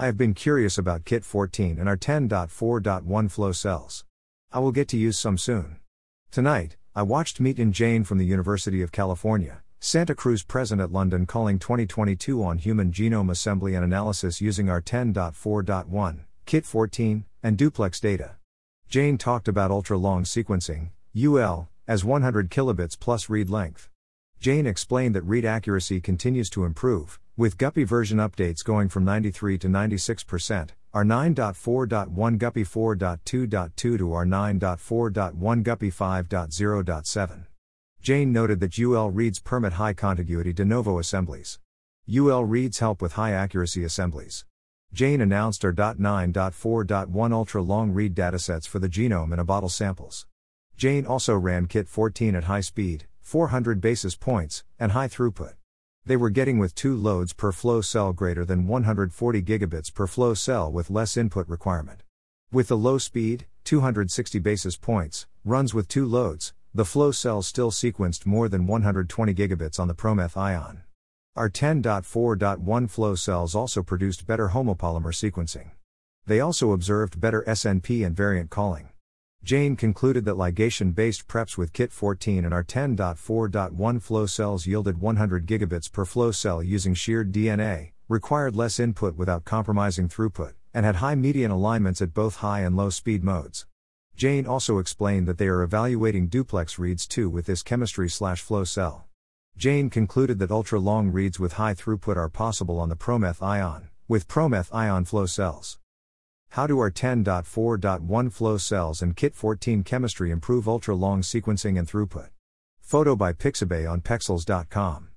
I have been curious about Kit 14 and R10.4.1 flow cells. I will get to use some soon. Tonight, I watched Miten Jain from the University of California, Santa Cruz present at London calling 2022 on human genome assembly and analysis using R10.4.1, Kit 14, and duplex data. Jain talked about ultra long sequencing, UL, as 100 kilobits plus read length. Jain explained that read accuracy continues to improve, with Guppy version updates going from 93 to 96%, R9.4.1 Guppy 4.2.2 to R9.4.1 Guppy 5.0.7. Jain noted that UL reads permit high contiguity de novo assemblies. UL reads help with high accuracy assemblies. Jain announced R9.4.1 ultra long read datasets for the genome in a bottle samples. Jain also ran Kit 14 at high speed, 400 basis points, and high throughput. They were getting with two loads per flow cell greater than 140 gigabits per flow cell with less input requirement. With the low speed, 260 basis points, runs with two loads, the flow cell still sequenced more than 120 gigabits on the PromethION. Our 10.4.1 flow cells also produced better homopolymer sequencing. They also observed better SNP and variant calling. Jain concluded that ligation based preps with Kit 14 and R10.4.1 flow cells yielded 100 gigabits per flow cell using sheared DNA, required less input without compromising throughput, and had high median alignments at both high and low speed modes. Jain also explained that they are evaluating duplex reads too with this chemistry slash flow cell. Jain concluded that ultra long reads with high throughput are possible on the PromethION, with PromethION flow cells. How do R10.4.1 flow cells and Kit 14 chemistry improve ultra long sequencing and throughput? Photo by Pixabay on Pexels.com.